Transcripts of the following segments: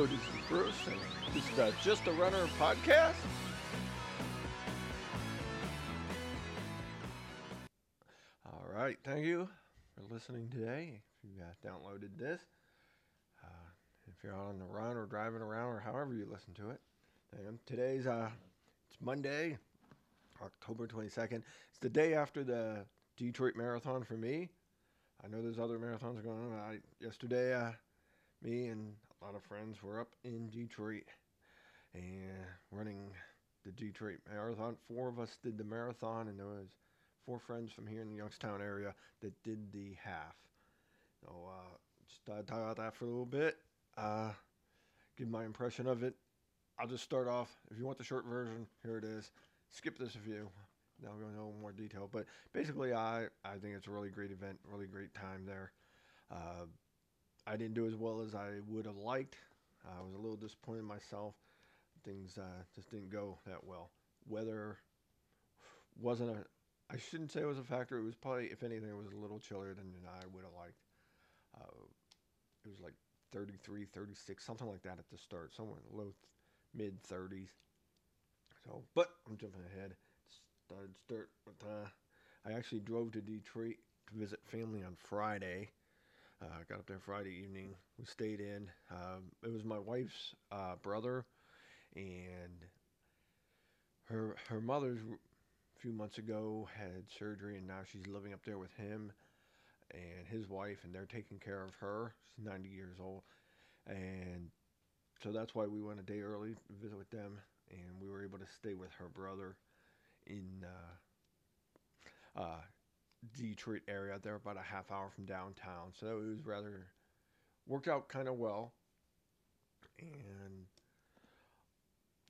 This is Bruce, and this is the Just a Runner podcast. All right, thank you for listening today. If you uh, downloaded this, uh, if you're out on the run or driving around or however you listen to it, and today's uh, it's Monday, October 22nd. It's the day after the Detroit Marathon for me. I know there's other marathons going on. I, yesterday, uh, me and a lot of friends were up in Detroit and running the Detroit Marathon. Four of us did the marathon, and there was four friends from here in the Youngstown area that did the half. So uh, just uh, talk about that for a little bit. Uh, give my impression of it. I'll just start off. If you want the short version, here it is. Skip this if you now to go into more detail. But basically, I, I think it's a really great event, really great time there. Uh, I didn't do as well as I would have liked. I was a little disappointed myself. Things uh, just didn't go that well. Weather wasn't a, I shouldn't say it was a factor. It was probably, if anything, it was a little chillier than I would have liked. Uh, it was like 33, 36, something like that at the start, somewhere in the low, mid 30s. So, but I'm jumping ahead started start with, uh, I actually drove to Detroit to visit family on Friday. Uh, got up there Friday evening. We stayed in. Um, it was my wife's uh, brother, and her her mother's a few months ago had surgery, and now she's living up there with him and his wife, and they're taking care of her. She's 90 years old, and so that's why we went a day early to visit with them, and we were able to stay with her brother in uh, uh, Detroit area. They're about a half hour from downtown, so it was rather worked out kind of well. And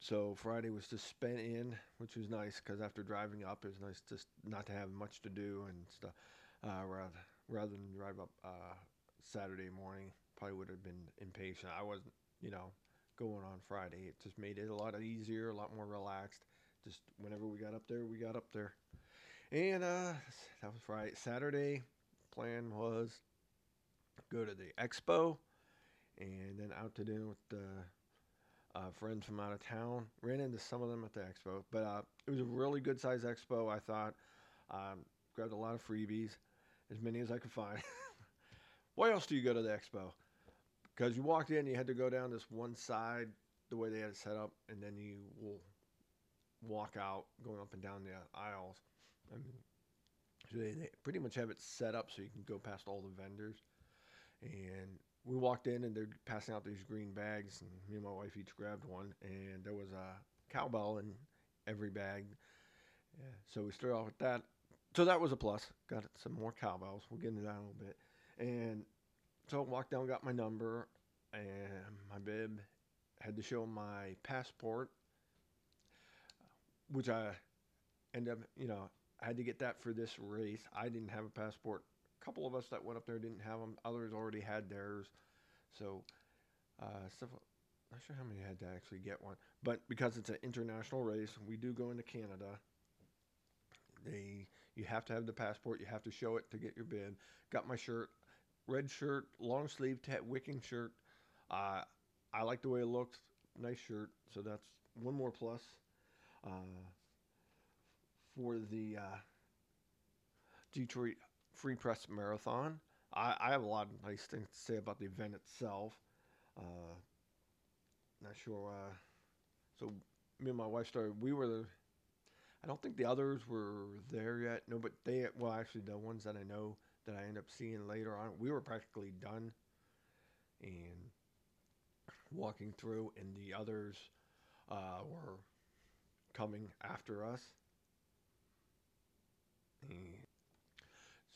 so Friday was just spent in, which was nice because after driving up, it was nice just not to have much to do and stuff. Uh, rather rather than drive up uh, Saturday morning, probably would have been impatient. I wasn't, you know, going on Friday. It just made it a lot easier, a lot more relaxed just whenever we got up there, we got up there. And uh, that was right. Saturday plan was go to the expo and then out to dinner with the uh, friends from out of town. Ran into some of them at the expo, but uh, it was a really good size expo. I thought um, grabbed a lot of freebies, as many as I could find. Why else do you go to the expo? Because you walked in, you had to go down this one side the way they had it set up, and then you will walk out going up and down the aisles. I mean, so they, they pretty much have it set up so you can go past all the vendors. And we walked in and they're passing out these green bags, and me and my wife each grabbed one, and there was a cowbell in every bag. Yeah, so we started off with that. So that was a plus. Got some more cowbells. We'll get into that in a little bit. And so I walked down, got my number, and my bib. Had to show my passport which I ended up, you know, I had to get that for this race. I didn't have a passport. A couple of us that went up there didn't have them. Others already had theirs. So, uh, stuff, not sure how many had to actually get one. But because it's an international race, we do go into Canada. They, you have to have the passport. You have to show it to get your bid. Got my shirt, red shirt, long sleeve, t- wicking shirt. Uh, I like the way it looks. Nice shirt. So that's one more plus for the uh, Detroit Free Press Marathon. I, I, have a lot of nice things to say about the event itself. Uh, not sure. Uh, so me and my wife started. We were the. I don't think the others were there yet. No, but they. Well, actually, the ones that I know that I end up seeing later on, we were practically done, and walking through, and the others uh, were coming after us.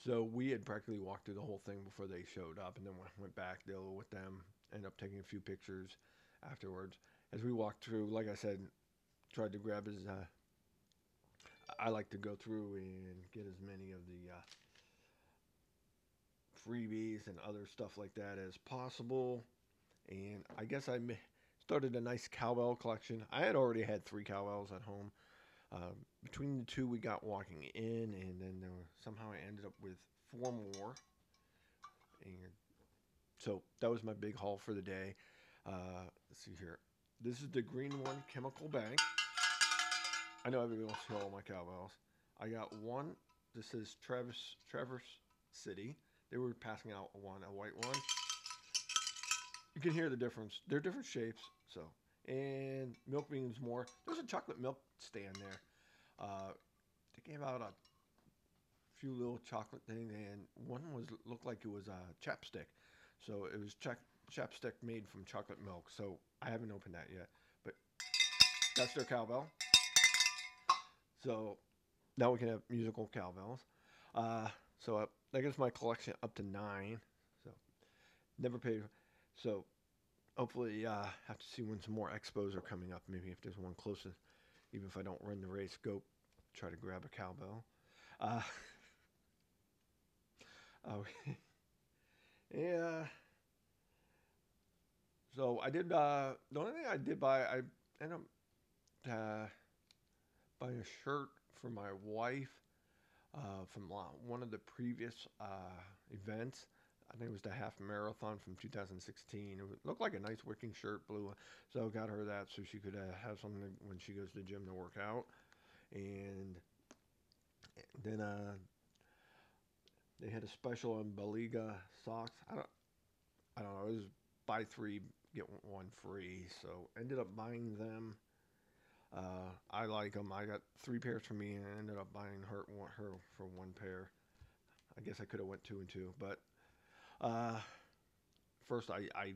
So we had practically walked through the whole thing before they showed up, and then went back, deal with them, ended up taking a few pictures afterwards. As we walked through, like I said, tried to grab as uh, I like to go through and get as many of the uh, freebies and other stuff like that as possible. And I guess I started a nice cowbell collection. I had already had three cowbells at home. Uh, between the two, we got walking in, and then were, somehow I ended up with four more. And so that was my big haul for the day. Uh, let's see here. This is the green one, Chemical Bank. I know everybody wants to see all my cowbells. I got one. This is Travis Traverse City. They were passing out one, a white one. You can hear the difference. They're different shapes. So, and Milk Means More. There's a chocolate milk stand there. Uh, they gave out a few little chocolate things, and one was looked like it was a chapstick. So it was ch- chapstick made from chocolate milk. So I haven't opened that yet, but that's their cowbell. So now we can have musical cowbells. Uh, so uh, that gets my collection up to nine. So never paid. So hopefully, uh, have to see when some more expos are coming up. Maybe if there's one closest, even if I don't run the race, go try to grab a cowbell. Uh, oh, yeah. So I did. Uh, the only thing I did buy, I ended up uh, buying a shirt for my wife uh, from one of the previous uh, events. I think it was the half marathon from 2016. It looked like a nice working shirt, blue. So I got her that so she could uh, have something when she goes to the gym to work out. And then uh, they had a special on Balega socks. I don't, I don't know. It was buy three get one free. So ended up buying them. Uh, I like them. I got three pairs for me, and ended up buying her her for one pair. I guess I could have went two and two, but uh, first I I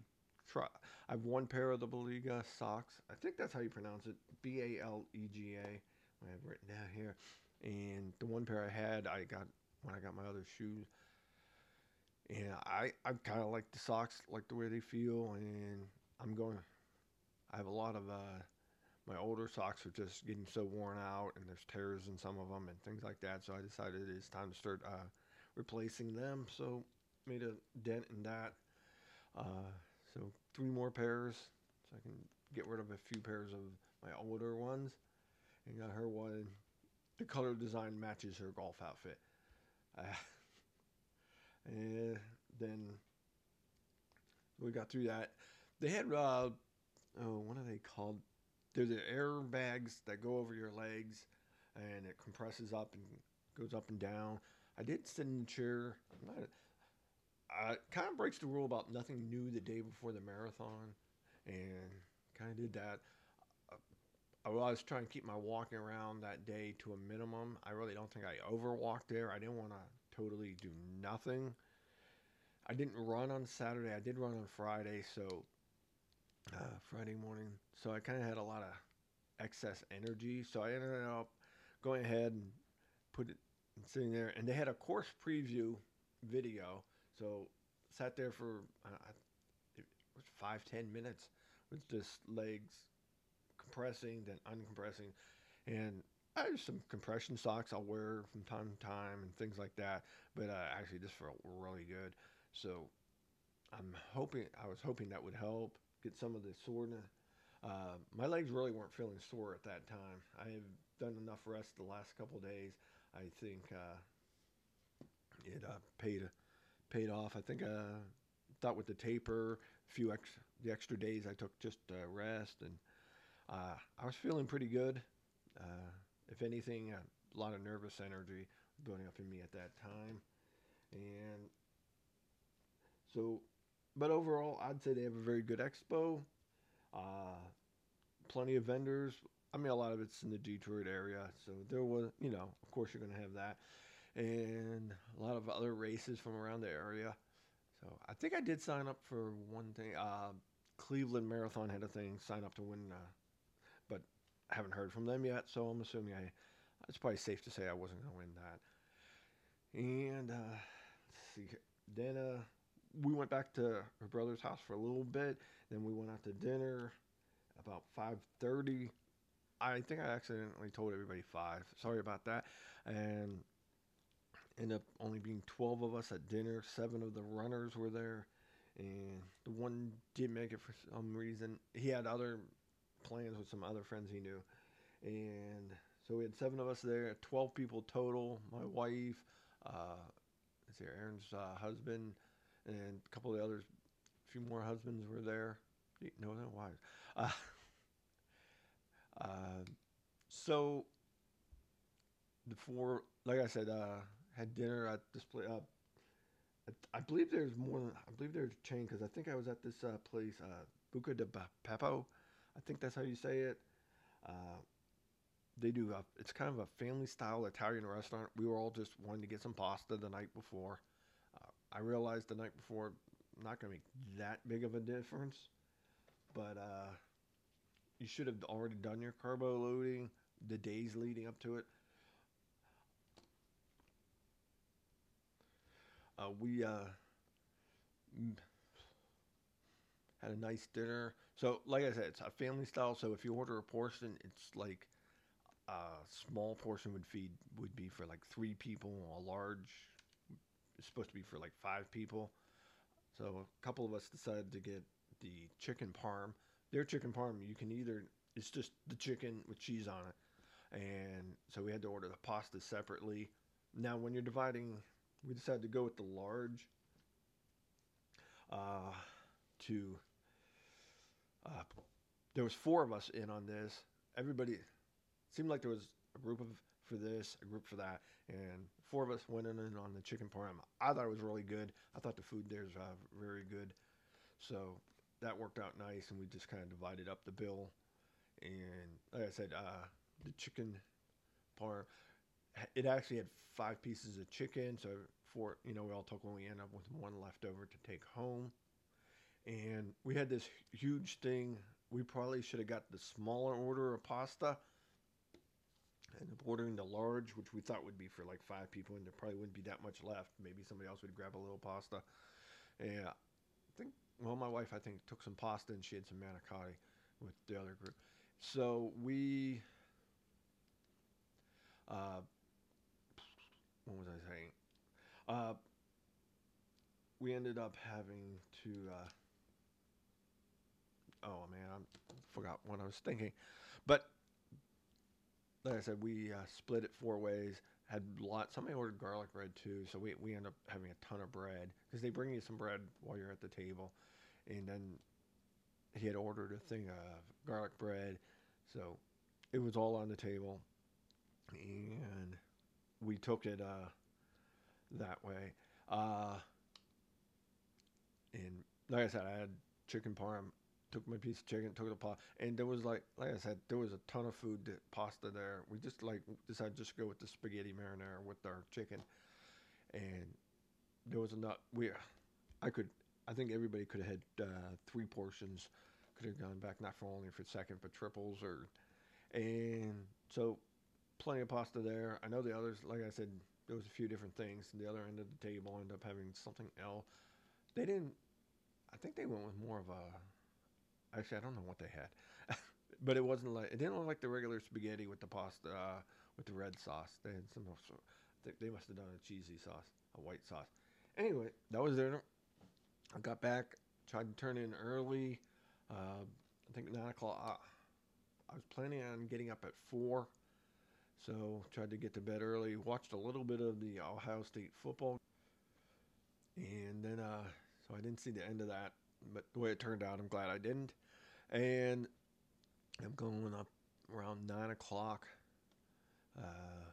try. I have one pair of the Balega socks. I think that's how you pronounce it. B A L E G A. I have written down here. And the one pair I had, I got when I got my other shoes. And I I kind of like the socks, like the way they feel, and I'm going. I have a lot of uh, my older socks are just getting so worn out and there's tears in some of them and things like that. So I decided it's time to start uh, replacing them. So made a dent in that. Uh, so three more pairs so I can get rid of a few pairs of my older ones. And got her one. The color design matches her golf outfit. Uh, and then we got through that. They had uh, oh, what are they called? They're the airbags that go over your legs, and it compresses up and goes up and down. I did sit in the chair. I'm not. I kind of breaks the rule about nothing new the day before the marathon, and kind of did that. I was trying to keep my walking around that day to a minimum. I really don't think I overwalked there. I didn't want to totally do nothing. I didn't run on Saturday. I did run on Friday, so uh, Friday morning. So I kind of had a lot of excess energy. So I ended up going ahead and put it sitting there. And they had a course preview video. So sat there for uh, five ten minutes with just legs compressing, then uncompressing, and I have some compression socks I'll wear from time to time and things like that. But uh, actually, this felt really good. So I'm hoping I was hoping that would help get some of the soreness. Uh, my legs really weren't feeling sore at that time. I have done enough rest the last couple days. I think uh, it uh, paid paid off. I think uh, thought with the taper, a few ex- the extra days I took just uh, rest, and uh, I was feeling pretty good. Uh, if anything, a lot of nervous energy building up in me at that time, and so, but overall, I'd say they have a very good expo. Uh, plenty of vendors. I mean, a lot of it's in the Detroit area, so there was, you know, of course you're going to have that, and a lot of other races from around the area. So I think I did sign up for one thing. Uh, Cleveland Marathon had a thing, sign up to win, uh, but I haven't heard from them yet. So I'm assuming I. It's probably safe to say I wasn't going to win that. And uh, let's see, then uh, we went back to her brother's house for a little bit. Then we went out to dinner about 5:30. I think I accidentally told everybody five. Sorry about that. And ended up only being 12 of us at dinner. Seven of the runners were there, and the one did make it for some reason. He had other plans with some other friends he knew, and so we had seven of us there. 12 people total. My wife, uh, is here Erin's uh, husband, and a couple of the others, a few more husbands were there. No, no, why? Uh, uh, so the four, like I said, uh, had dinner at this place. Uh, I believe there's more than I believe there's a chain because I think I was at this uh, place, uh, Buca di Beppo. I think that's how you say it. Uh, they do. A, it's kind of a family style Italian restaurant. We were all just wanting to get some pasta the night before. Uh, I realized the night before not going to make that big of a difference, but uh, you should have already done your carbo loading the days leading up to it. Uh, we uh, had a nice dinner. So, like I said, it's a family style. So, if you order a portion, it's like a small portion would feed would be for like three people. A large is supposed to be for like five people. So, a couple of us decided to get the chicken parm. Their chicken parm, you can either it's just the chicken with cheese on it, and so we had to order the pasta separately. Now, when you're dividing we decided to go with the large uh, to uh, there was four of us in on this. Everybody seemed like there was a group of for this a group for that and four of us went in on the chicken parm. I thought it was really good. I thought the food there's uh, very good. So that worked out nice and we just kind of divided up the bill. And like i said uh, the chicken parm it actually had five pieces of chicken, so for you know we all took one. We ended up with one left over to take home, and we had this huge thing. We probably should have got the smaller order of pasta, and ordering the large, which we thought would be for like five people, and there probably wouldn't be that much left. Maybe somebody else would grab a little pasta. And I think, well, my wife I think took some pasta and she had some manicotti with the other group. So we. Uh, what was I saying? Uh, we ended up having to. Uh, oh man, I forgot what I was thinking, but like I said, we uh, split it four ways. Had lots. Somebody ordered garlic bread too, so we we end up having a ton of bread because they bring you some bread while you're at the table, and then he had ordered a thing of garlic bread, so it was all on the table, and we took it uh, that way. Uh, and like I said, I had chicken parm. Took my piece of chicken, took the pot, and there was like, like I said, there was a ton of food, that, pasta there. We just like decided just to go with the spaghetti marinara with our chicken, and there was enough. We, I could, I think everybody could have had uh, three portions. Could have gone back not for only for second, but triples or, and so plenty of pasta there. I know the others, like I said, there was a few different things. The other end of the table ended up having something else. They didn't. I think they went with more of a. Actually, I don't know what they had, but it wasn't like it didn't look like the regular spaghetti with the pasta uh, with the red sauce. They had some. I think they must have done a cheesy sauce, a white sauce. Anyway, that was there. I got back, tried to turn in early. Uh, I think nine o'clock. I was planning on getting up at four so tried to get to bed early. Watched a little bit of the Ohio State football, and then uh, so I didn't see the end of that. But the way it turned out, I'm glad I didn't. And I'm going up around nine o'clock. Uh,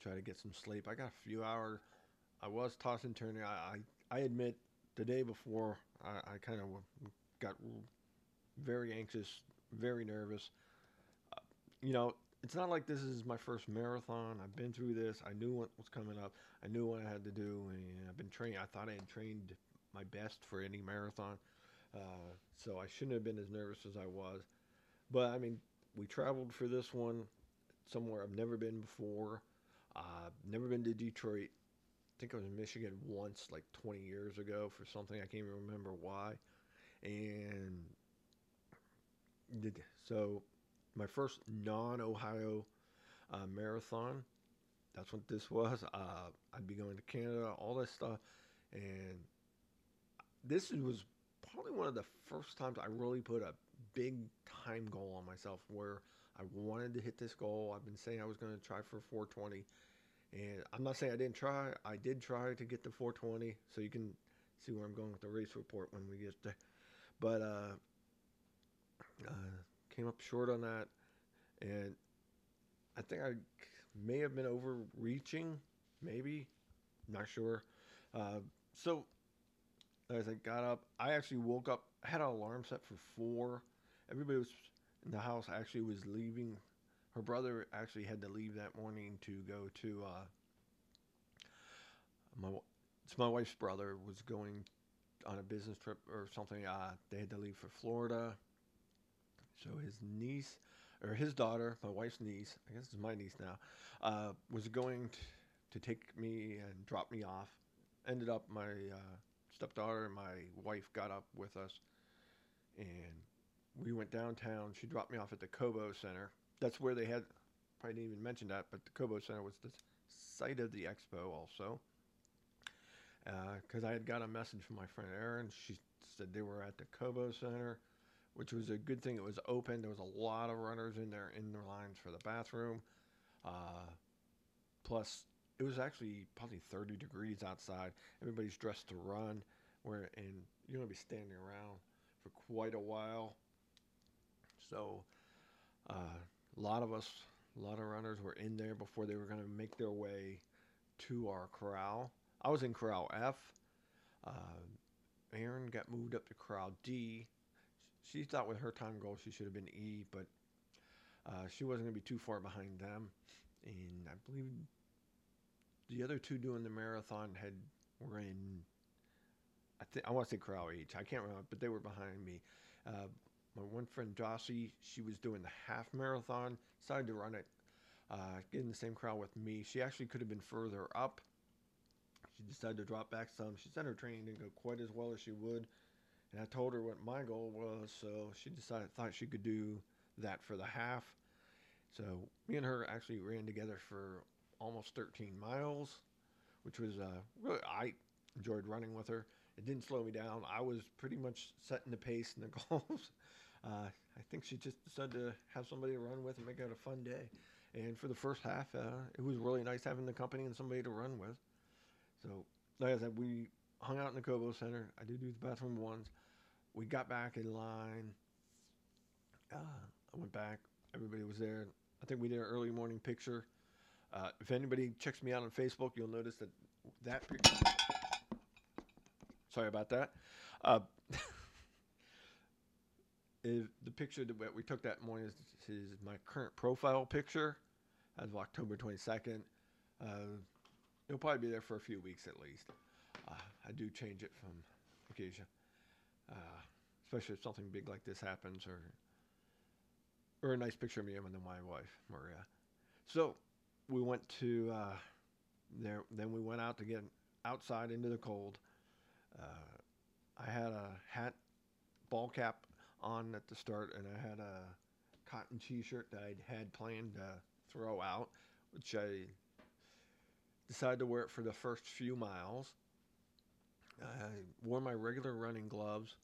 try to get some sleep. I got a few hours. I was tossing and turning. I, I, I admit the day before I, I kind of got very anxious, very nervous. Uh, you know, it's not like this is my first marathon. I've been through this. I knew what was coming up. I knew what I had to do, and I've been training. I thought I had trained my best for any marathon, uh, so I shouldn't have been as nervous as I was. But I mean, we traveled for this one somewhere I've never been before. Uh, never been to Detroit. I think I was in Michigan once, like 20 years ago, for something I can't even remember why. And so my first non-Ohio uh, marathon. That's what this was. Uh, I'd be going to Canada, all this stuff, and this was probably one of the first times I really put a big time goal on myself where I wanted to hit this goal. I've been saying I was going to try for 420, and I'm not saying I didn't try. I did try to get to 420, so you can see where I'm going with the race report when we get there. But uh, Uh, came up short on that, and I think I may have been overreaching, maybe, not sure. Uh, so as I got up, I actually woke up. I had an alarm set for four. Everybody was in the house. Actually, was leaving. Her brother actually had to leave that morning to go to. Uh, my it's my wife's brother was going on a business trip or something. Uh, they had to leave for Florida. So his niece or his daughter, my wife's niece, I guess it's my niece now, uh, was going t- to take me and drop me off. Ended up my uh, stepdaughter and my wife got up with us, and we went downtown. She dropped me off at the Cobo Center. That's where they had. Probably didn't even mention that, but the Cobo Center was the site of the expo also. Because uh, I had got a message from my friend Erin. She said they were at the Cobo Center which was a good thing. It was open. There was a lot of runners in there in their lines for the bathroom. Uh, plus, it was actually probably 30 degrees outside. Everybody's dressed to run, where and you're gonna be standing around for quite a while. So, uh, a lot of us, a lot of runners were in there before they were gonna make their way to our corral. I was in corral F. Uh, Erin got moved up to corral D she thought with her time goal she should have been E, but uh, she wasn't going to be too far behind them. And I believe the other two doing the marathon had were in. I think I want to say Corral H. I can't remember, but they were behind me. Uh, my one friend Jossie, she was doing the half marathon. Decided to run it, uh, in the same crowd with me. She actually could have been further up. She decided to drop back some. She said her training didn't go quite as well as she would. And I told her what my goal was, so she decided thought she could do that for the half. So me and her actually ran together for almost 13 miles, which was uh, really I enjoyed running with her. It didn't slow me down. I was pretty much setting the pace and the goals. Uh, I think she just decided to have somebody to run with and make it a fun day. And for the first half, uh, it was really nice having the company and somebody to run with. So, like I said, we hung out in the Cobo Center. I did do the bathroom ones we got back in line. Uh, I went back. Everybody was there. I think we did an early morning picture. Uh, if anybody checks me out on Facebook, you'll notice that that picture. Sorry about that. Uh, the picture that we took that morning is, is my current profile picture as of October 22nd. Uh, it'll probably be there for a few weeks at least. Uh, I do change it from occasion uh, especially if something big like this happens, or or a nice picture of me and then my wife Maria. So we went to uh, there. Then we went out to get outside into the cold. Uh, I had a hat, ball cap on at the start, and I had a cotton T-shirt that I had planned to throw out, which I decided to wear it for the first few miles. I wore my regular running gloves,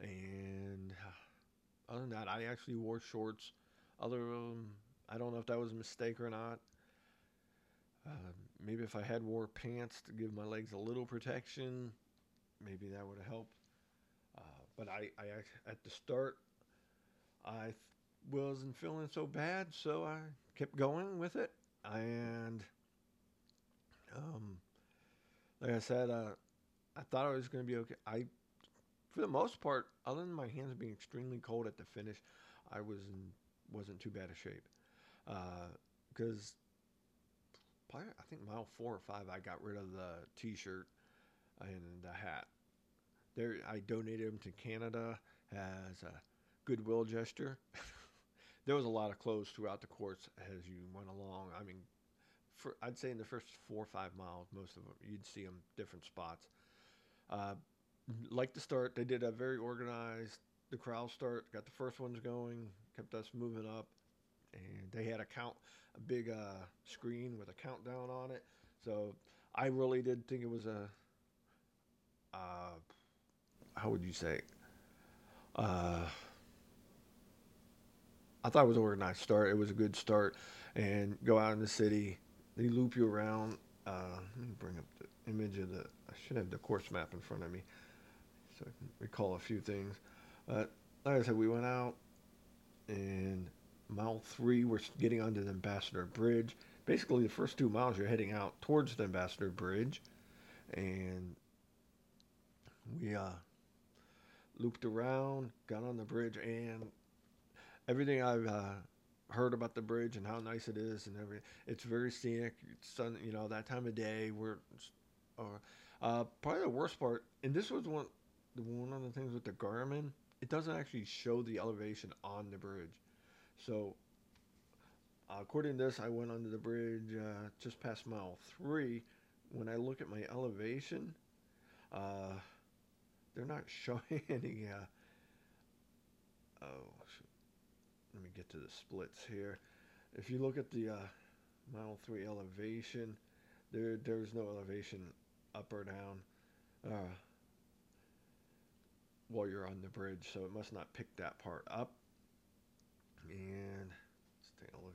and other than that, I actually wore shorts. Other, um, I don't know if that was a mistake or not. Uh, maybe if I had wore pants to give my legs a little protection, maybe that would have helped. Uh, but I, I, at the start, I wasn't feeling so bad, so I kept going with it. And um, like I said, uh, I thought I was going to be okay. I, for the most part, other than my hands being extremely cold at the finish, I was in, wasn't too bad a shape. Because uh, I think mile four or five, I got rid of the T-shirt and the hat. There, I donated them to Canada as a goodwill gesture. there was a lot of clothes throughout the course as you went along. I mean, for, I'd say in the first four or five miles, most of them you'd see them different spots. Uh, like the start, they did a very organized. The crowd start got the first ones going, kept us moving up, and they had a count, a big uh, screen with a countdown on it. So I really did think it was a, uh, how would you say? Uh, I thought it was an organized start. It was a good start, and go out in the city. They loop you around. Uh, let me bring up the image of the. I should have the course map in front of me, so I can recall a few things. But like I said, we went out. and mile three, we're getting onto the Ambassador Bridge. Basically, the first two miles, you're heading out towards the Ambassador Bridge, and we uh, looped around, got on the bridge, and everything I've uh, heard about the bridge and how nice it is and everything. It's very scenic. It's sun, you know, that time of day. We're uh, uh, probably the worst part, and this was one one of the things with the Garmin. It doesn't actually show the elevation on the bridge. So, according to this, I went under the bridge uh, just past mile three. When I look at my elevation, uh, they're not showing any. Uh, oh, let me get to the splits here. If you look at the uh, Model 3 elevation, there there's no elevation up or down uh, while you're on the bridge, so it must not pick that part up. And let's take a look.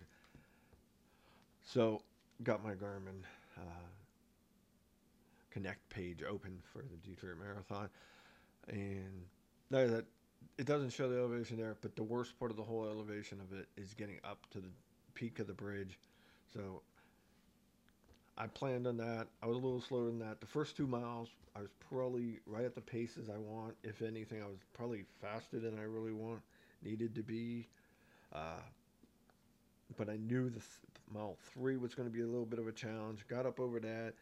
So, got my Garmin uh, Connect page open for the Detroit Marathon, and that it doesn't show the elevation there, but the worst part of the whole elevation of it is getting up to the peak of the bridge. So I planned on that. I was a little slower than that. The first two miles, I was probably right at the paces I want. If anything, I was probably faster than I really want needed to be. Uh, but I knew the th- mile three was going to be a little bit of a challenge. Got up over that,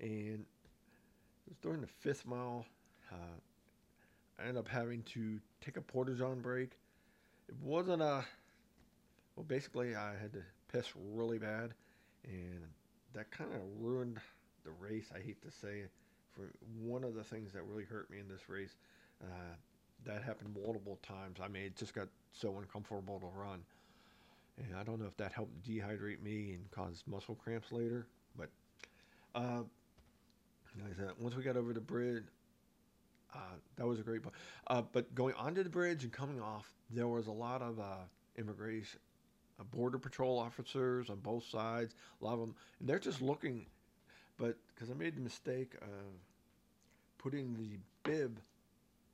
and it was during the fifth mile. Uh, I ended up having to take a porta-john break. It wasn't a well. Basically, I had to piss really bad, and that kind of ruined the race. I hate to say it. For one of the things that really hurt me in this race, uh, that happened multiple times. I mean, it just got so uncomfortable to run, and I don't know if that helped dehydrate me and cause muscle cramps later. But uh, like I said, once we got over the bridge, uh, that was a great. Uh, but going onto the bridge and coming off, there was a lot of uh, immigration, border patrol officers on both sides. A lot of them, and they're just looking. But because I made the mistake of putting the bib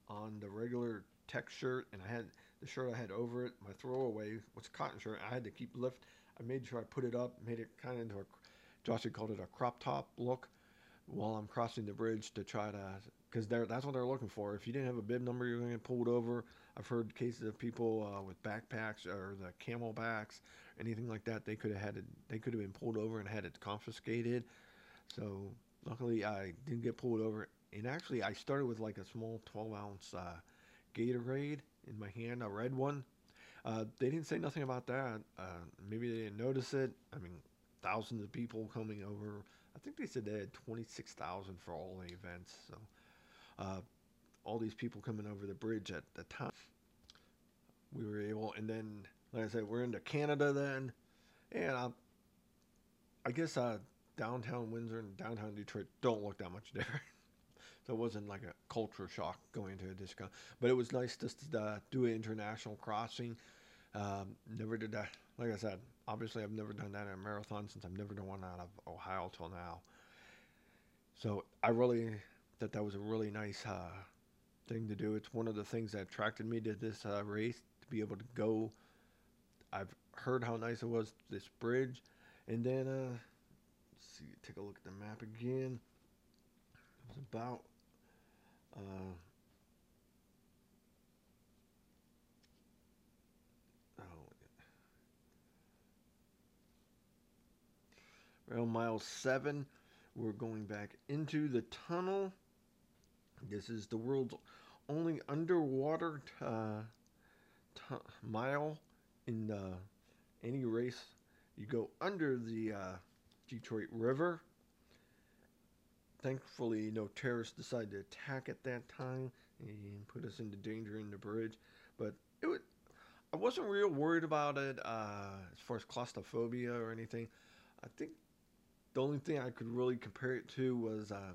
on the regular tech shirt, and I had the shirt I had over it, my throwaway was cotton shirt. I had to keep lift. I made sure I put it up, made it kind of into a. Josh had called it a crop top look while I'm crossing the bridge to try to because that's what they're looking for. If you didn't have a bib number, you're going to get pulled over. I've heard cases of people uh, with backpacks or the camel backs, anything like that. They could have had it. They could have been pulled over and had it confiscated. So luckily, I didn't get pulled over. And actually, I started with like a small 12 ounce uh, Gatorade in my hand, a red one. Uh, they didn't say nothing about that. Uh, maybe they didn't notice it. I mean, thousands of people coming over. I think they said they had 26,000 for all the events. So uh, all these people coming over the bridge at the time. We were able, and then, like I said, we're into Canada then, and I, I guess uh, downtown Windsor and downtown Detroit don't look that much different. so it wasn't like a culture shock going to a discount, but it was nice just to uh, do an international crossing. Um, never did that. Like I said, obviously I've never done that in a marathon since I've never done one out of Ohio till now. So I really that that was a really nice uh, thing to do. It's one of the things that attracted me to this uh, race to be able to go. I've heard how nice it was this bridge, and then uh, see, take a look at the map again. It was about. Uh, oh, around mile seven, we're going back into the tunnel. This is the world's only underwater uh, mile in uh, any race. You go under the uh, Detroit River. Thankfully, no terrorists decided to attack at that time and put us into danger in the bridge. But it would, I wasn't real worried about it uh, as far as claustrophobia or anything. I think the only thing I could really compare it to was um,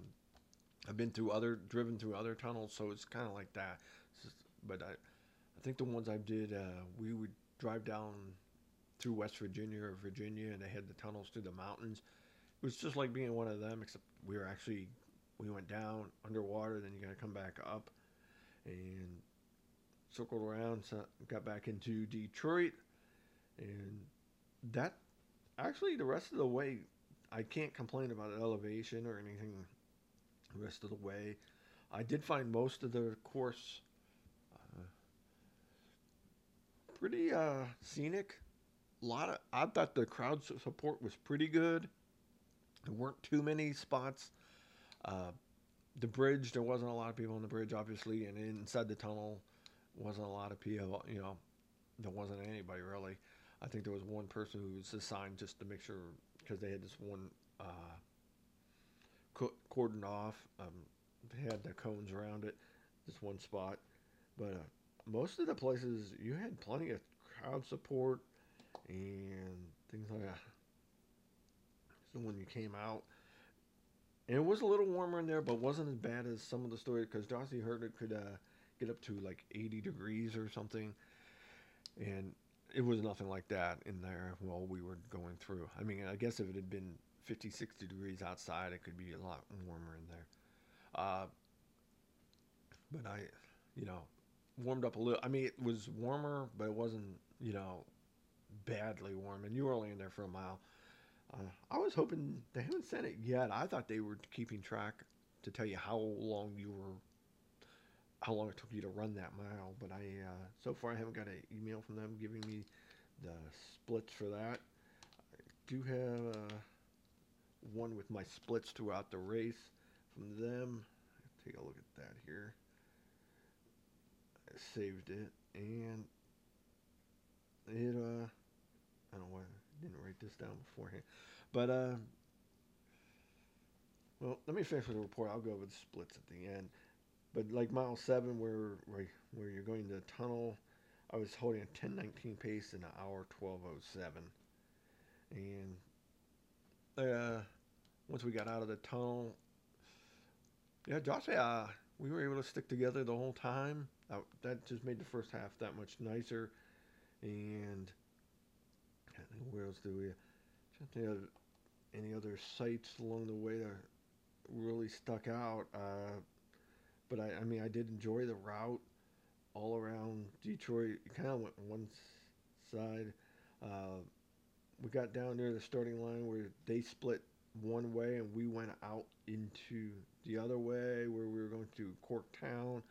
I've been through other, driven through other tunnels, so it's kind of like that. Just, but I, I think the ones I did, uh, we would drive down through West Virginia or Virginia, and they had the tunnels through the mountains. It was just like being one of them, except we were actually we went down underwater, then you got to come back up, and circled around, so got back into Detroit, and that actually the rest of the way, I can't complain about elevation or anything. The rest of the way, I did find most of the course uh, pretty uh, scenic. A lot of I thought the crowd support was pretty good. There weren't too many spots. Uh, the bridge, there wasn't a lot of people on the bridge, obviously, and inside the tunnel, wasn't a lot of people. You know, there wasn't anybody really. I think there was one person who was assigned just to make sure because they had this one uh, co- cordoned off. Um, had the cones around it, this one spot. But uh, most of the places you had plenty of crowd support and things like that. So when you came out, and it was a little warmer in there, but wasn't as bad as some of the stories because Darcy heard it could uh, get up to like 80 degrees or something, and it was nothing like that in there while we were going through. I mean, I guess if it had been 50, 60 degrees outside, it could be a lot warmer in there. Uh, but I, you know, warmed up a little. I mean, it was warmer, but it wasn't, you know, badly warm. And you were only in there for a mile. Uh, I was hoping they haven't sent it yet. I thought they were keeping track to tell you how long you were, how long it took you to run that mile. But I, uh, so far, I haven't got an email from them giving me the splits for that. I do have uh, one with my splits throughout the race from them. Take a look at that here. I saved it and it uh I don't know why I didn't write this down beforehand. But uh well, let me finish with the report. I'll go over the splits at the end. But like mile seven, where where, where you're going to the tunnel, I was holding a 10:19 pace in an hour 12:07, and uh, once we got out of the tunnel, yeah, Josh, uh, we were able to stick together the whole time. That, that just made the first half that much nicer. And where else do we? Any other sights along the way that really stuck out? Uh, but I, I mean, I did enjoy the route all around Detroit. It kind of went one side. Uh, we got down near the starting line where they split one way and we went out into the other way where we were going to Corktown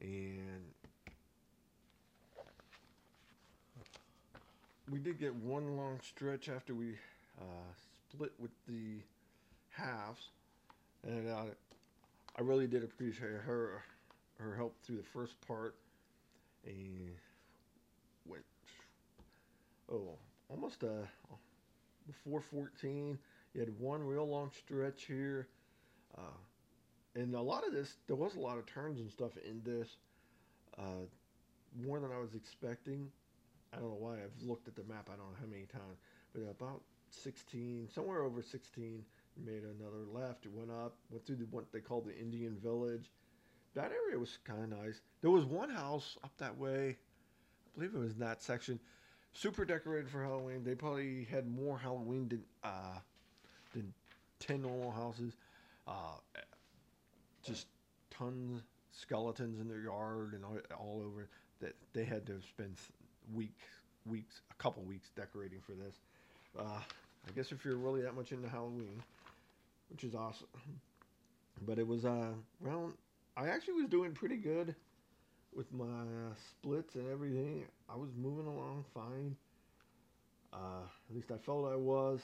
and we did get one long stretch after we uh, split with the halves. And uh, I really did appreciate her her help through the first part and went oh almost uh before 14 you had one real long stretch here. Uh, and a lot of this, there was a lot of turns and stuff in this. Uh, more than I was expecting. I don't know why. I've looked at the map, I don't know how many times. But about 16, somewhere over 16, made another left. It went up, went through the, what they call the Indian Village. That area was kind of nice. There was one house up that way. I believe it was in that section. Super decorated for Halloween. They probably had more Halloween than uh, 10 normal houses. Uh, just tons skeletons in their yard and all, over that they had to spend weeks weeks a couple weeks decorating for this uh, i guess if you're really that much into halloween which is awesome but it was uh well i actually was doing pretty good with my uh, splits and everything i was moving along fine uh, at least i felt i was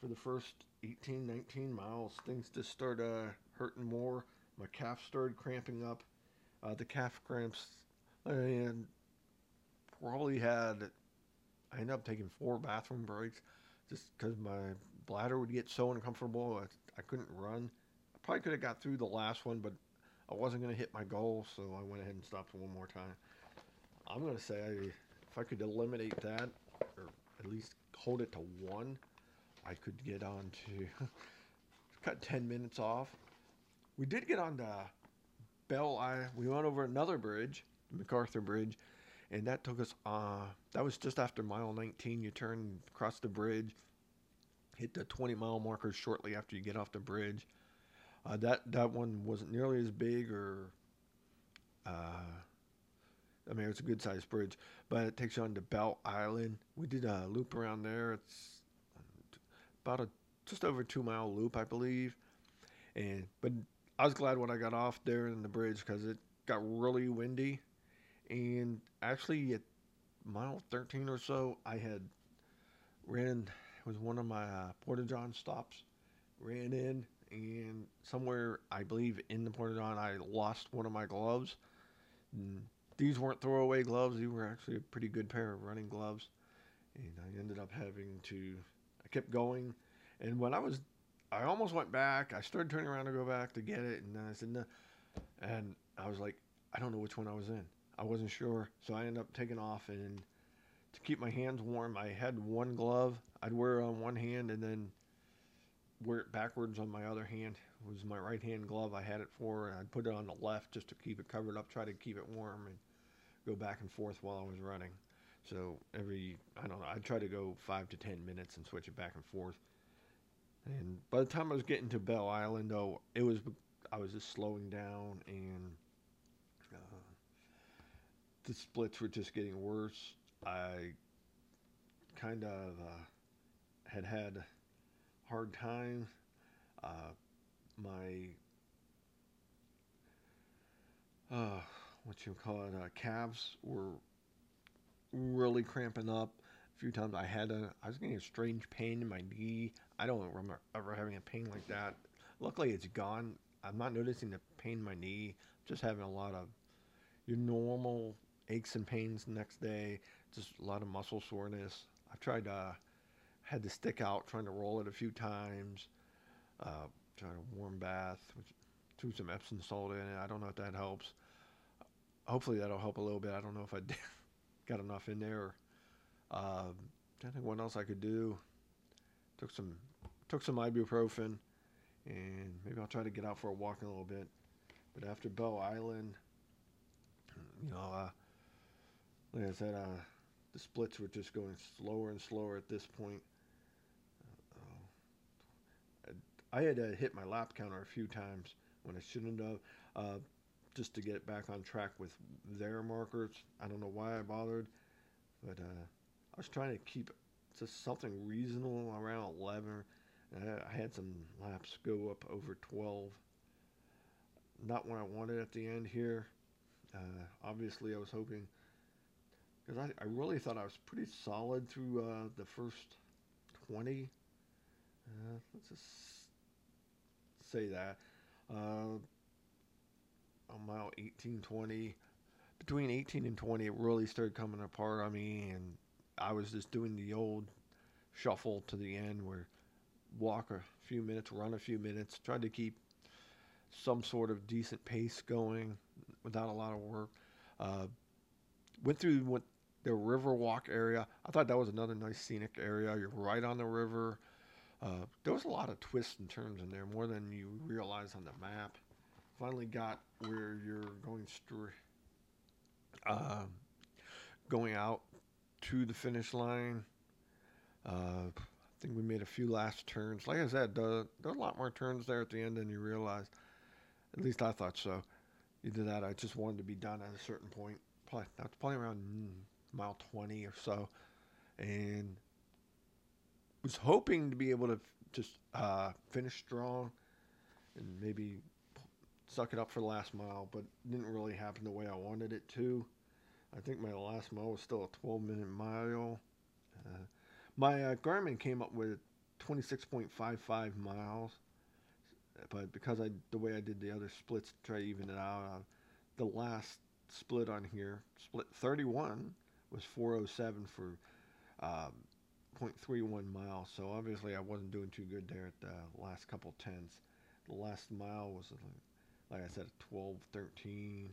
for the first 18, 19 miles, things just started uh, hurting more. My calf started cramping up. Uh, the calf cramps, and probably had, I ended up taking four bathroom breaks just because my bladder would get so uncomfortable. I, I couldn't run. I probably could have got through the last one, but I wasn't going to hit my goal, so I went ahead and stopped one more time. I'm going to say I, if I could eliminate that, or at least hold it to one, I could get on to cut 10 minutes off. We did get on the Belle Isle we went over another bridge, the MacArthur Bridge, and that took us uh that was just after mile 19 you turn across the bridge hit the 20 mile marker shortly after you get off the bridge. Uh, that that one wasn't nearly as big or uh, I mean, it's a good sized bridge, but it takes you on to Belle Island. We did a loop around there. It's about a just over two mile loop, I believe. And but I was glad when I got off there in the bridge because it got really windy. And actually, at mile 13 or so, I had ran. It was one of my uh, Porta John stops. Ran in and somewhere I believe in the Porta John, I lost one of my gloves. And these weren't throwaway gloves; these were actually a pretty good pair of running gloves. And I ended up having to. I kept going, and when I was, I almost went back. I started turning around to go back to get it, and then I said no. And I was like, I don't know which one I was in. I wasn't sure, so I ended up taking off and to keep my hands warm, I had one glove I'd wear it on one hand and then wear it backwards on my other hand. It was my right hand glove I had it for, and I'd put it on the left just to keep it covered up, try to keep it warm, and go back and forth while I was running. So every, I don't know, I'd try to go five to ten minutes and switch it back and forth. And by the time I was getting to Belle Isle, though, it was, I was just slowing down, and uh, the splits were just getting worse. I kind of uh, had had hard time. Uh, my uh, what you call it, uh, calves were really cramping up. A few times I had a, I was getting a strange pain in my knee. I don't remember ever having a pain like that. Luckily, it's gone. I'm not noticing the pain in my knee. Just having a lot of your normal aches and pains the next day. Just a lot of muscle soreness. I've tried to uh, had to stick out, trying to roll it a few times. Uh, trying a warm bath, which, threw some Epsom salt in it. I don't know if that helps. Hopefully that'll help a little bit. I don't know if I got enough in there. Um, I think what else I could do. Took some took some ibuprofen, and maybe I'll try to get out for a walk in a little bit. But after Belle Isle, you know, uh, like I said, uh, the splits were just going slower and slower at this point. I had to hit my lap counter a few times when I shouldn't have, uh, just to get back on track with their markers. I don't know why I bothered, but uh, I was trying to keep just something reasonable around 11. I, had some laps go up over 12. Not what I wanted at the end here. Uh, obviously, I was hoping because I, I really thought I was pretty solid through uh, the first 20. Uh, let's just say that. Mile 18, 20, between 18 and 20, it really started coming apart on me, and I was just doing the old shuffle to the end where walk a few minutes, run a few minutes, tried to keep some sort of decent pace going without a lot of work. Uh, went through what the river walk area. I thought that was another nice scenic area. You're right on the river. Uh, there was a lot of twists and turns in there, more than you realize on the map. Finally got where you're going straight, uh, going out to the finish line. Uh, I think we made a few last turns. Like I said, the, there are a lot more turns there at the end than you realize. At least I thought so. Either that, I just wanted to be done at a certain point. Probably that's probably around mile 20 or so, and was hoping to be able to just uh, finish strong and maybe suck it up for the last mile, but didn't really happen the way I wanted it to. I think my last mile was still a 12 minute mile. Uh, my uh, Garmin came up with 26.55 miles, but because I the way I did the other splits to try to even it out, uh, the last split on here, split 31, was 407 for um, 0.31 miles. So obviously I wasn't doing too good there at the last couple tenths. The last mile was, like I said, 12.13.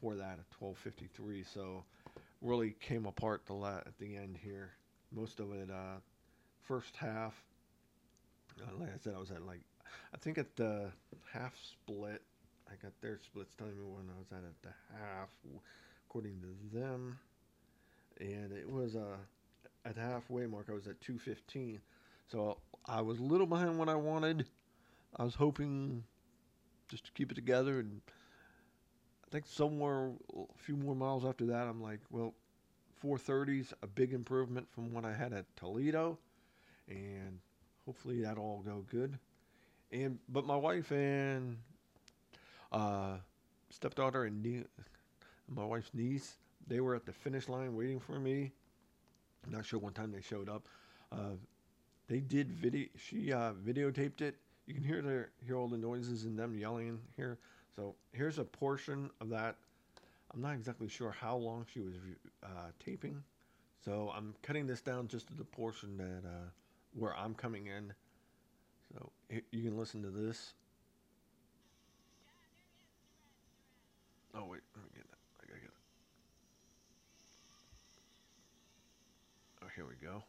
For that, at 12.53. So really came apart the la- at the end here. Most of it, uh, first half. Uh, like I said, I was at like, I think at the half split. I got their splits telling me when I was at at the half, according to them and it was uh, at halfway mark. I was at 215, so I was a little behind what I wanted. I was hoping just to keep it together and I think somewhere a few more miles after that, I'm like, well, 430's a big improvement from what I had at Toledo, and hopefully that'll all go good. And but my wife and uh, stepdaughter and nie- my wife's niece, they were at the finish line waiting for me. I'm not sure what time they showed up. Uh, they did video. She uh, videotaped it. You can hear the hear all the noises and them yelling here. So here's a portion of that. I'm not exactly sure how long she was uh, taping. So I'm cutting this down just to the portion that uh, where I'm coming in. So you can listen to this. Oh wait, let me get that. I gotta get it. Oh, here we go.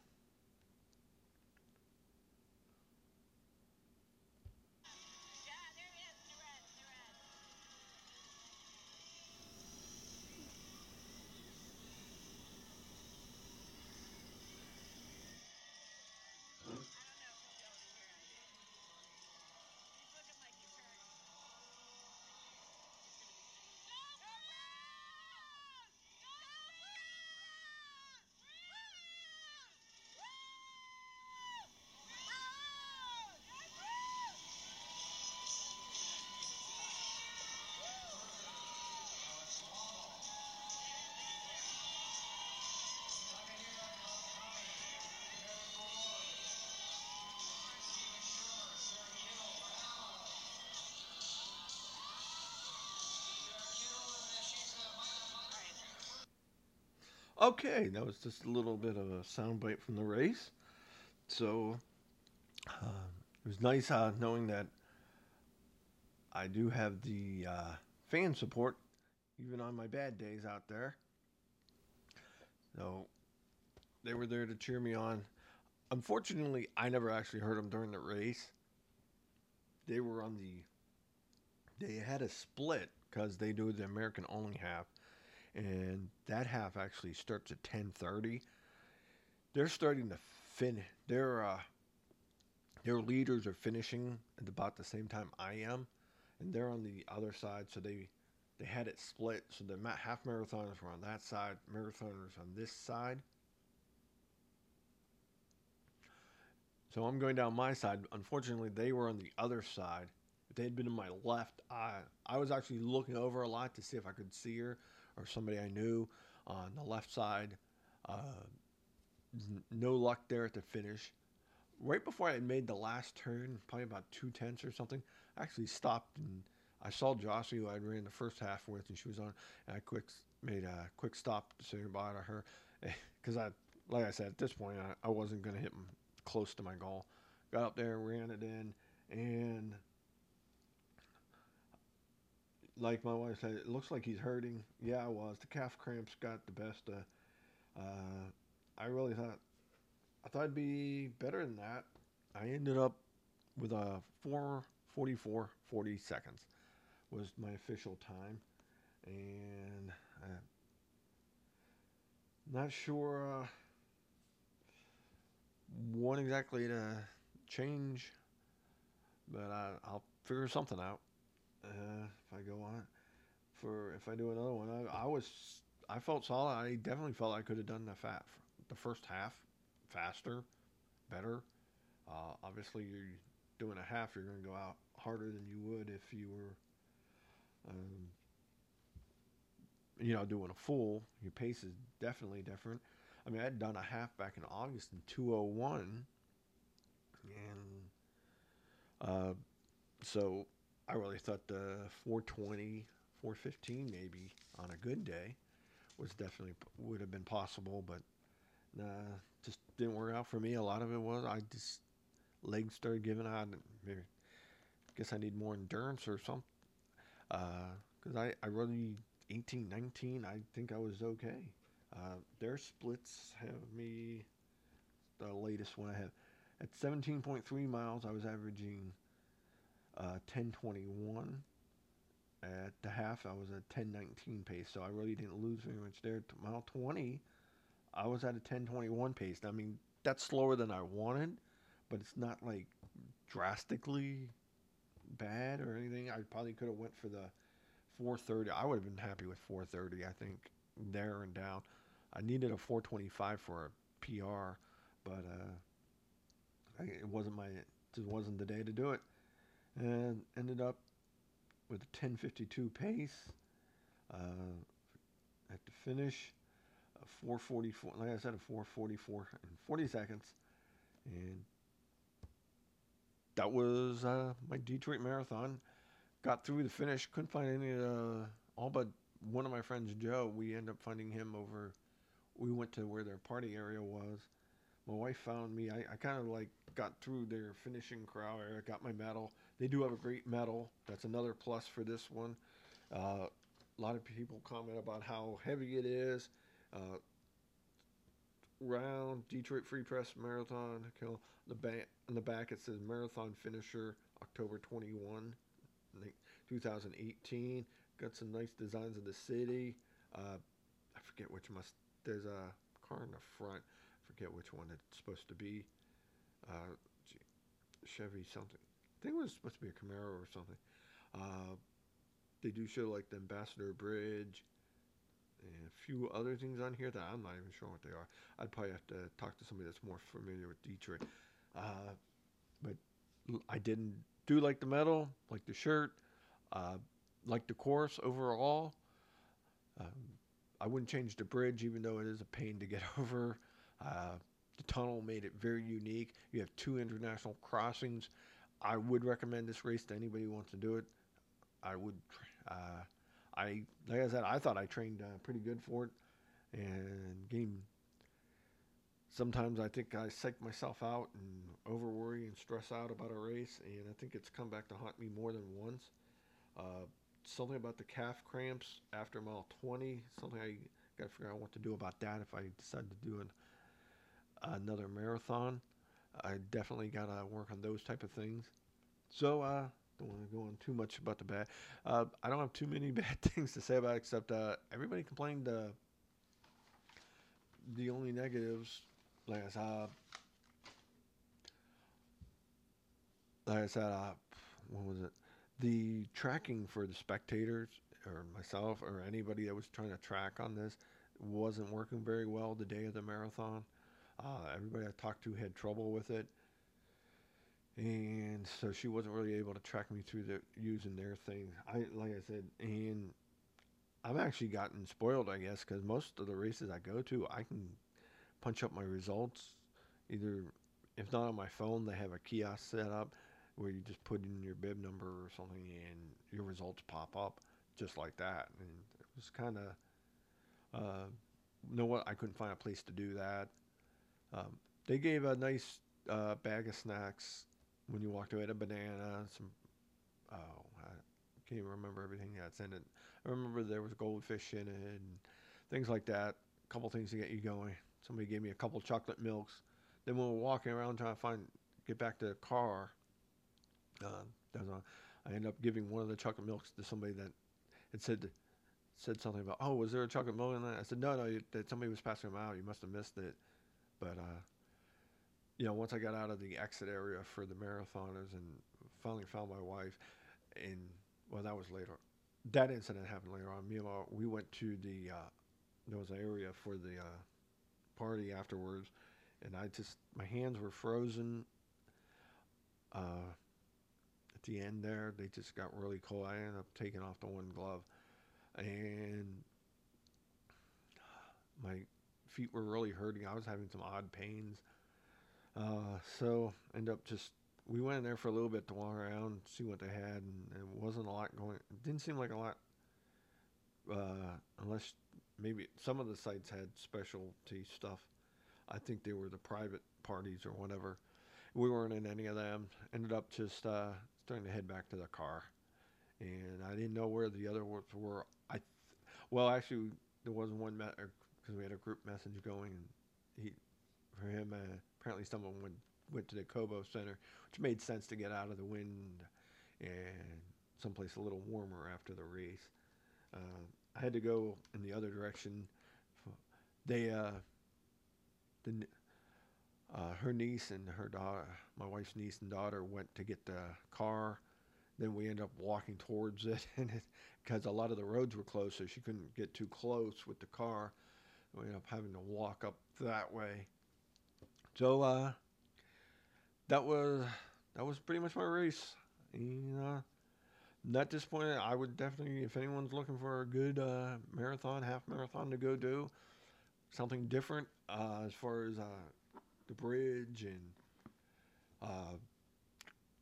Okay, that was just a little bit of a soundbite from the race. So um, it was nice uh, knowing that I do have the uh, fan support, even on my bad days out there. So they were there to cheer me on. Unfortunately, I never actually heard them during the race. They were on the. They had a split because they do the American only half and that half actually starts at 10:30. They're starting to fin. Their uh, their leaders are finishing at about the same time I am, and they're on the other side. So they they had it split. So the half marathoners were on that side, marathoners on this side. So I'm going down my side. Unfortunately, they were on the other side. If they had been to my left, I I was actually looking over a lot to see if I could see her or somebody I knew on the left side. Uh, no luck there at the finish. Right before I made the last turn, probably about two tenths or something, I actually stopped and I saw Jossie, who I ran the first half with, and she was on. And I quick made a quick stop to say goodbye to her, because I, like I said, at this point I, I wasn't going to hit close to my goal. Got up there, ran it in, and like my wife said, it looks like he's hurting. Yeah, I was. The calf cramps got the best. Uh, uh, I really thought I thought I'd be better than that. I ended up with a 444 40 seconds was my official time, and I'm uh, not sure uh, what exactly to change, but I, I'll figure something out uh, if I go on for if I do another one. I, I was I felt solid. I definitely felt I could have done the fat the first half faster, better. Uh, obviously, you're doing a half. You're going to go out harder than you would if you were, um, you know, doing a full. Your pace is definitely different. I mean, I had done a half back in August in 201, and uh, so I really thought the 420, 415 maybe on a good day was definitely would have been possible, but nah, just didn't work out for me. A lot of it was I just legs started giving out. Maybe guess I need more endurance or something. Because uh, I I really 18, 19, I think I was okay. Uh, their splits have me the latest one I had at 17.3 miles. I was averaging uh, 1021. At the half, I was at 1019 pace, so I really didn't lose very much there. To mile 20, I was at a 1021 pace. I mean, that's slower than I wanted, but it's not like drastically bad or anything. I probably could have went for the 430. I would have been happy with 430. I think there and down. I needed a 425 for a PR, but uh, it wasn't my it wasn't the day to do it, and ended up with a 1052 pace. Uh, at the finish, a 444. Like I said, a 444 and 40 seconds, and that was uh, my Detroit Marathon. Got through the finish, couldn't find any uh, all but one of my friends, Joe. We ended up finding him over. We went to where their party area was. My wife found me. I, I kind of like got through their finishing crowd area, got my medal. They do have a great medal. That's another plus for this one. Uh, a lot of people comment about how heavy it is. Uh, round Detroit Free Press Marathon. The back in the back it says marathon finisher October 21, 2018. Got some nice designs of the city. Uh, I forget which must. There's a car in the front. I forget which one it's supposed to be. Uh, Chevy something. Think it was supposed to be a Camaro or something. Uh, they do show like the Ambassador Bridge and a few other things on here that I'm not even sure what they are. I'd probably have to talk to somebody that's more familiar with Detroit. Uh, but I didn't do like the medal, like the shirt, uh, like the course overall. Um, I wouldn't change the bridge, even though it is a pain to get over. Uh, the tunnel made it very unique. You have two international crossings. I would recommend this race to anybody who wants to do it. I would. Uh, I like I said, I thought I trained uh, pretty good for it, and game. Sometimes I think I psych myself out and over worry and stress out about a race, and I think it's come back to haunt me more than once. Uh, something about the calf cramps after mile 20. Something I got to figure out what to do about that if I decide to do an, another marathon. I definitely got to work on those type of things. So, uh, don't want to go on too much about the bad. Uh, I don't have too many bad things to say about it, except uh, everybody complained. Uh, the only negatives, like I said, like I said, uh, what was it? The tracking for the spectators or myself or anybody that was trying to track on this wasn't working very well the day of the marathon. Uh, everybody I talked to had trouble with it and so she wasn't really able to track me through the using their thing. I like I said, and I've actually gotten spoiled, I guess, because most of the races I go to, I can punch up my results. Either, if not on my phone, they have a kiosk set up where you just put in your bib number or something, and your results pop up just like that. And it was kind of, uh, you know what? I couldn't find a place to do that. Um, they gave a nice uh, bag of snacks when you walked away, a banana, some oh, I can't even remember everything that's in it. I remember there was goldfish in it and things like that. A couple things to get you going. Somebody gave me a couple chocolate milks. Then when we were walking around trying to find get back to the car, uh, I ended up giving one of the chocolate milks to somebody that had said said something about, oh, was there a chocolate milk in that? I said, no, no, that somebody was passing them out. You must have missed it. But uh, you know, once I got out of the exit area for the marathoners and finally found my wife, and well, that was later. That incident happened later on. Me and my, we went to the uh, there was an area for the uh, party afterwards, and I just my hands were frozen. Uh, at the end there, they just got really cold. I ended up taking off the one glove, and my feet were really hurting. I was having some odd pains uh, so end up just we went in there for a little bit to walk around, see what they had, and it wasn't a lot going. It didn't seem like a lot, uh, unless maybe some of the sites had specialty stuff. I think they were the private parties or whatever. We weren't in any of them. Ended up just uh, starting to head back to the car, and I didn't know where the other ones were. I, th- well, actually, there wasn't one because we had a group message going, and he, for him, uh, apparently someone went went to the Cobo Center, which made sense to get out of the wind and someplace a little warmer after the race. Uh, I had to go in the other direction. They, uh, the, uh, her niece and her daughter, my wife's niece and daughter, went to get the car, then we ended up walking towards it, and because a lot of the roads were closed, so she couldn't get too close with the car. We ended up having to walk up that way. So uh, that was that was pretty much my race. And, uh, not disappointed. I would definitely, if anyone's looking for a good uh, marathon, half marathon to go do, something different uh, as far as uh, the bridge and uh,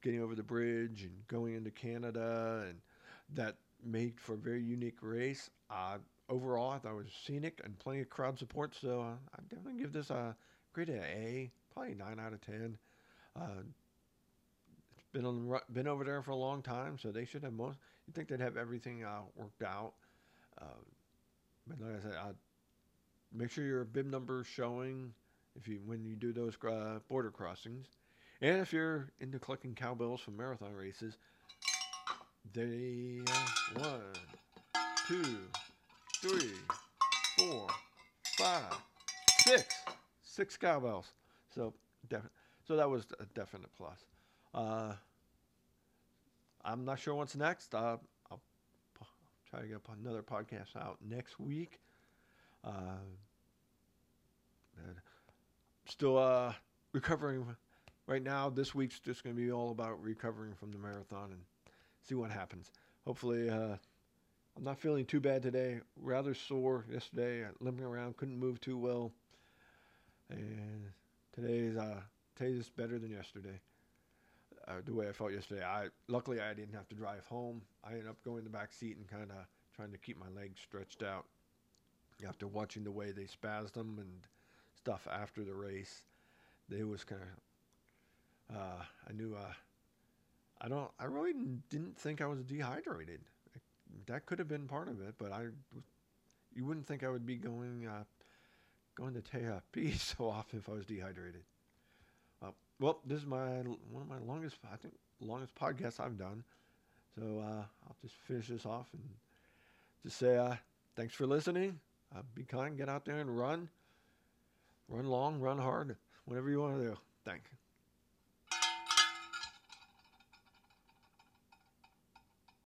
getting over the bridge and going into Canada, and that made for a very unique race. Overall, I thought it was scenic and plenty of crowd support, so uh, I definitely give this a grade an A, probably nine out of ten. Uh, it's been on been over there for a long time, so they should have most. You think they'd have everything uh, worked out, uh, but like I said, make sure your bib number is showing if you when you do those border crossings. And if you're into collecting cowbells from marathon races, they uh, six cowbells. So definitely, so that was a definite plus. Uh, I'm not sure what's next. Uh, I'll try to get another podcast out next week. Uh, still uh, recovering right now, this week's just going to be all about recovering from the marathon and see what happens. Hopefully, uh, I'm not feeling too bad today. Rather sore yesterday, limping around, couldn't move too well. And today's uh, today's better than yesterday. Uh, the way I felt yesterday. I luckily I didn't have to drive home. I ended up going in the back seat and kind of trying to keep my legs stretched out. After watching the way they spazzed them and stuff after the race, they was kind of uh, I knew uh, I don't. I really didn't think I was dehydrated. That could have been part of it, but I. You wouldn't think I would be going uh, going to TAP so often if I was dehydrated. Uh, well, this is my one of my longest. I think longest podcasts I've done. So uh, I'll just finish this off and just say uh, thanks for listening. Uh, be kind. Get out there and run. Run long. Run hard. Whatever you want to do. Thank.